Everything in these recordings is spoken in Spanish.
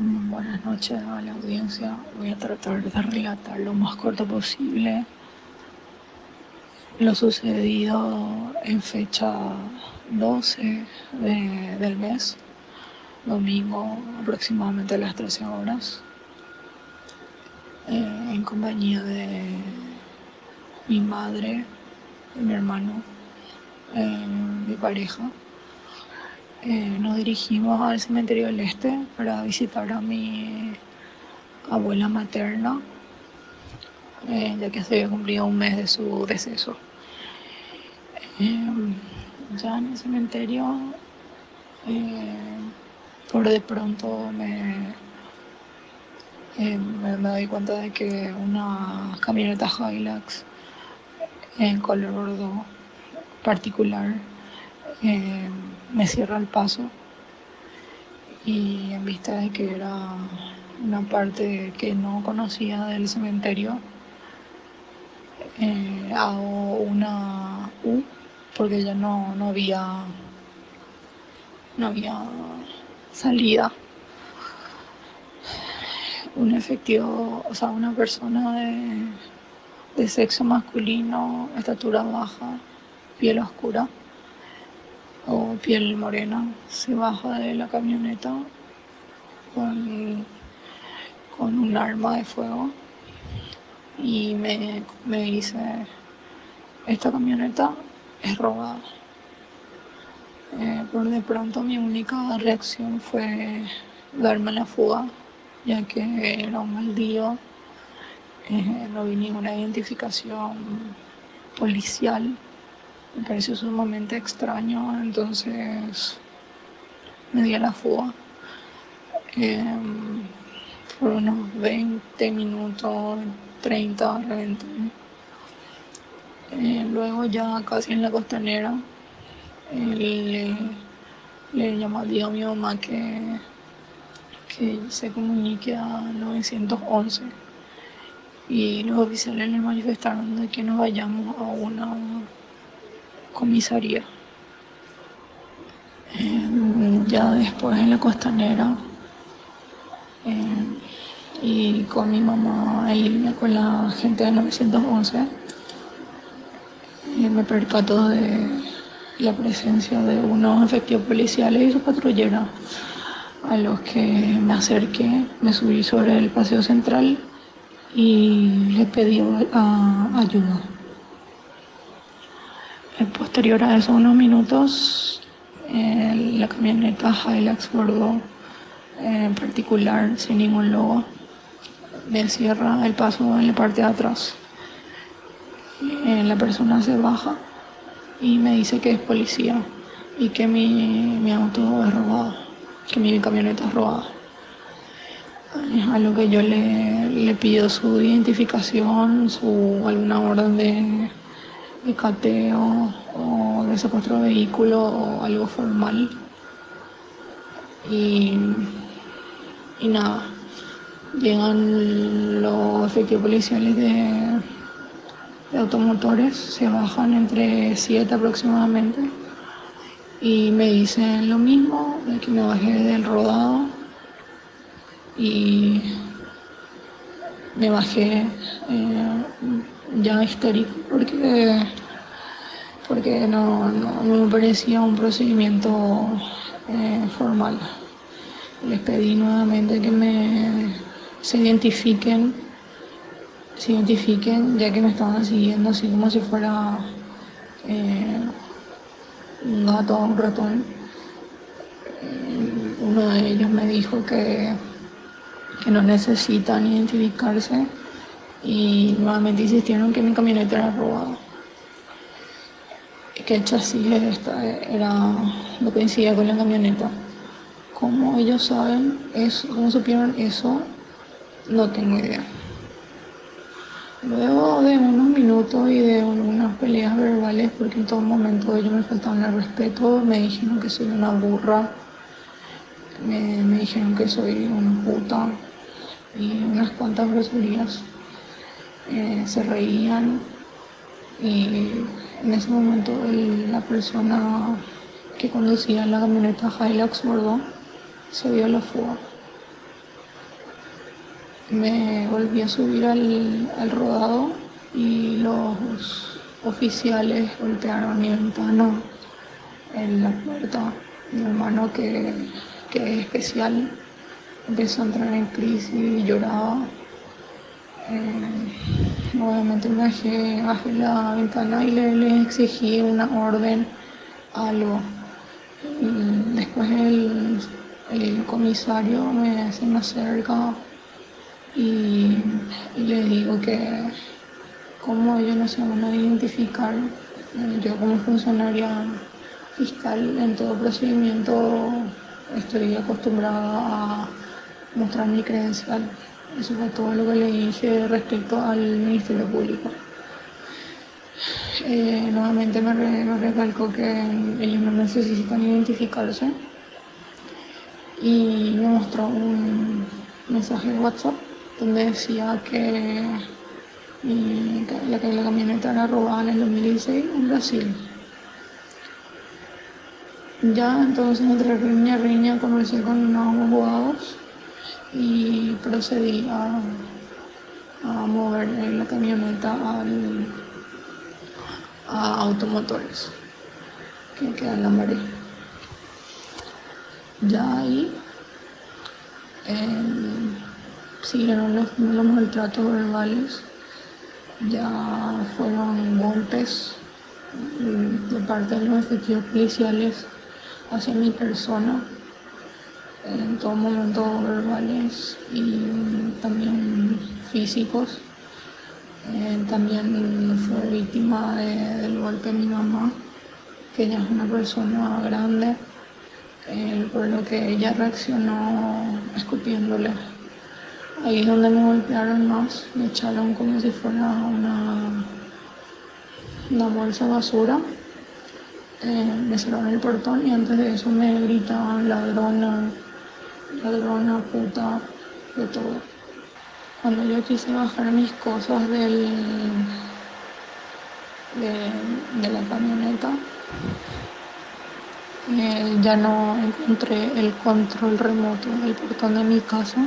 Buenas noches a la audiencia. Voy a tratar de relatar lo más corto posible lo sucedido en fecha 12 de- del mes, domingo aproximadamente a las 13 horas, eh, en compañía de mi madre, mi hermano, eh, mi pareja. Eh, nos dirigimos al cementerio del Este para visitar a mi abuela materna, eh, ya que se había cumplido un mes de su deceso. Eh, ya en el cementerio, por de pronto me, me, doy cuenta de que una camioneta Hilux en color particular me cierra el paso y en vista de que era una parte que no conocía del cementerio, eh, hago una U porque ya no, no había no había salida. Un efectivo, o sea, una persona de, de sexo masculino, estatura baja, piel oscura o piel morena, se baja de la camioneta con, con un arma de fuego y me, me dice, esta camioneta es robada. Eh, por de pronto mi única reacción fue darme la fuga, ya que era un mal día, eh, no vi ninguna identificación policial, me pareció sumamente extraño, entonces me di a la fuga. Eh, por unos 20 minutos, 30 realmente. Eh, luego ya casi en la costanera eh, le, le llamó a mi mamá que, que se comunique a 911 y los oficiales le manifestaron de que nos vayamos a una comisaría. Eh, ya después en la costanera eh, y con mi mamá en línea con la gente de 911 eh, me percato de la presencia de unos efectivos policiales y su patrullera a los que me acerqué, me subí sobre el paseo central y les pedí ayuda. Eh, Posterior a eso, unos minutos, eh, la camioneta Hilux Bordeaux eh, en particular, sin ningún logo, me cierra el paso en la parte de atrás. La persona se baja y me dice que es policía y que mi, mi auto es robado, que mi camioneta es robada. A lo que yo le, le pido su identificación, su alguna orden de, de cateo o de secuestro de vehículo o algo formal. Y, y nada, llegan los efectivos policiales de, de automotores, se bajan entre siete aproximadamente y me dicen lo mismo, de que me bajé del rodado y me bajé eh, ya histérico porque, porque no, no- me parecía un procedimiento eh, formal. Les pedí nuevamente que me se identifiquen, se identifiquen ya que me estaban siguiendo así como si fuera eh, un gato o un ratón. Eh, Uno de ellos me dijo que, que no necesitan identificarse y nuevamente insistieron que mi camioneta era robada. Que el chasis era, no coincidía con la camioneta. Como ellos saben, eso, cómo supieron eso, no tengo idea. Luego de unos minutos y de unas peleas verbales, porque en todo momento ellos me faltaban el respeto, me dijeron que soy una burra, me, me dijeron que soy una puta y unas cuantas groserías. Eh, se reían y en ese momento la persona que conducía la camioneta Hilux Bordeaux se dio a la fuga. me volví a subir al, al rodado y los oficiales golpearon mi ventana en la puerta. Mi hermano que, que es especial empezó a entrar en crisis y lloraba. Eh, nuevamente me bajé, bajé la ventana y le, le, exigí una orden, algo. Y después el, el comisario me, se me acerca y, y le digo que como ellos no se van a identificar, eh, yo como funcionaria fiscal en todo procedimiento estoy acostumbrada a mostrar mi credencial. Eso fue todo lo que le dije respecto al Ministerio Público. Eh, nuevamente me, re, me recalco que ellos no necesitan identificarse y me mostró un mensaje de WhatsApp donde decía que y la, la camioneta era robada en el 2016 en Brasil. Ya entonces entre riña riña conversé con unos abogados y procedí a, a mover la camioneta al, a automotores que queda en la marea. Ya ahí eh, siguieron los, los maltratos verbales ya fueron golpes mm, de parte de los efectivos policiales hacia mi persona, en todo momento verbales y también físicos. Eh, también fue víctima de, del golpe de mi mamá, que ella es una persona grande, eh, por lo que ella reaccionó escupiéndole Ahí es donde me golpearon más, me echaron como si fuera una, una bolsa de basura. Eh, me cerraron el portón y antes de eso me gritaban ladrona, ladrona, puta, de todo. Cuando yo quise bajar mis cosas del, de, la camioneta, eh, ya no encontré el control remoto del portón de mi casa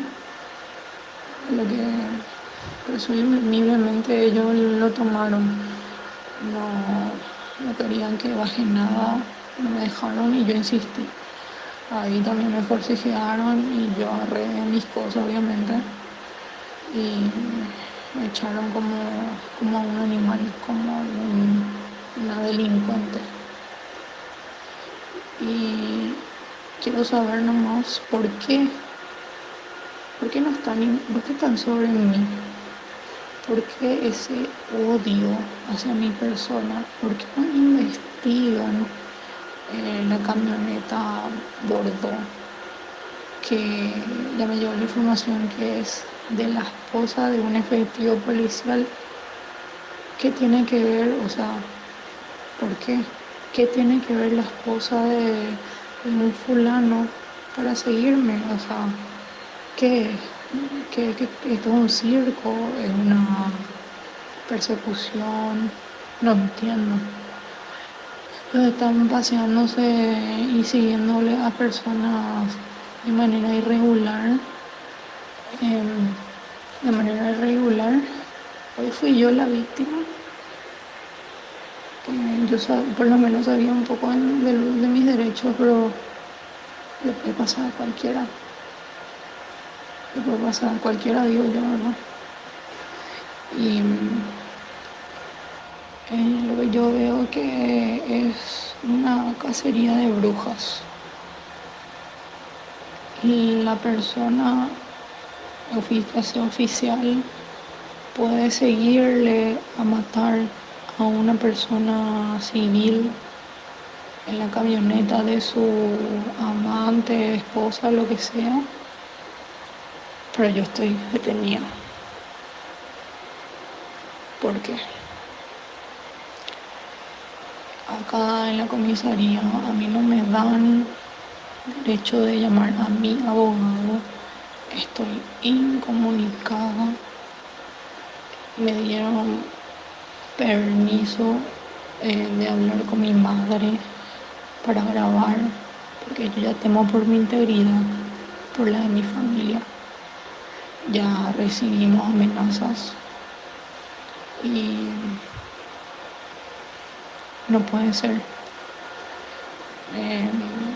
lo que presumiblemente ellos lo tomaron. No, no querían que baje nada, no me dejaron y yo insistí. Ahí también me forcejearon y yo agarré mis cosas, obviamente, y me echaron como, como un animal, como un, una delincuente. Y quiero saber nomás por qué ¿Por qué no están, por qué están sobre mí? ¿Por qué ese odio hacia mi persona? ¿Por qué no investigan la camioneta bordo? Que la información que es de la esposa de un efectivo policial. ¿Qué tiene que ver? O sea, ¿por qué? ¿Qué tiene que ver la esposa de, de un fulano para seguirme? O sea, que, que, que esto es un circo, es una persecución, no entiendo. Pero están paseándose y siguiéndole a personas de manera irregular. Eh, de manera irregular. Hoy fui yo la víctima. yo por lo menos sabía un poco de, mis derechos, pero le puede pasar a cualquiera que puede pasar cualquiera, digo yo, ¿verdad? Y eh, lo que yo veo que es una cacería de brujas. La persona oficial puede seguirle a matar a una persona civil en la camioneta de su amante, esposa, lo que sea pero yo estoy detenida. ¿Por qué? Acá en la comisaría a mí no me dan derecho de llamar a mi abogado. Estoy incomunicada. Me dieron permiso eh, de hablar con mi madre para grabar, porque yo ya temo por mi integridad, por la de mi familia ya recibimos amenazas y no puede ser. Em,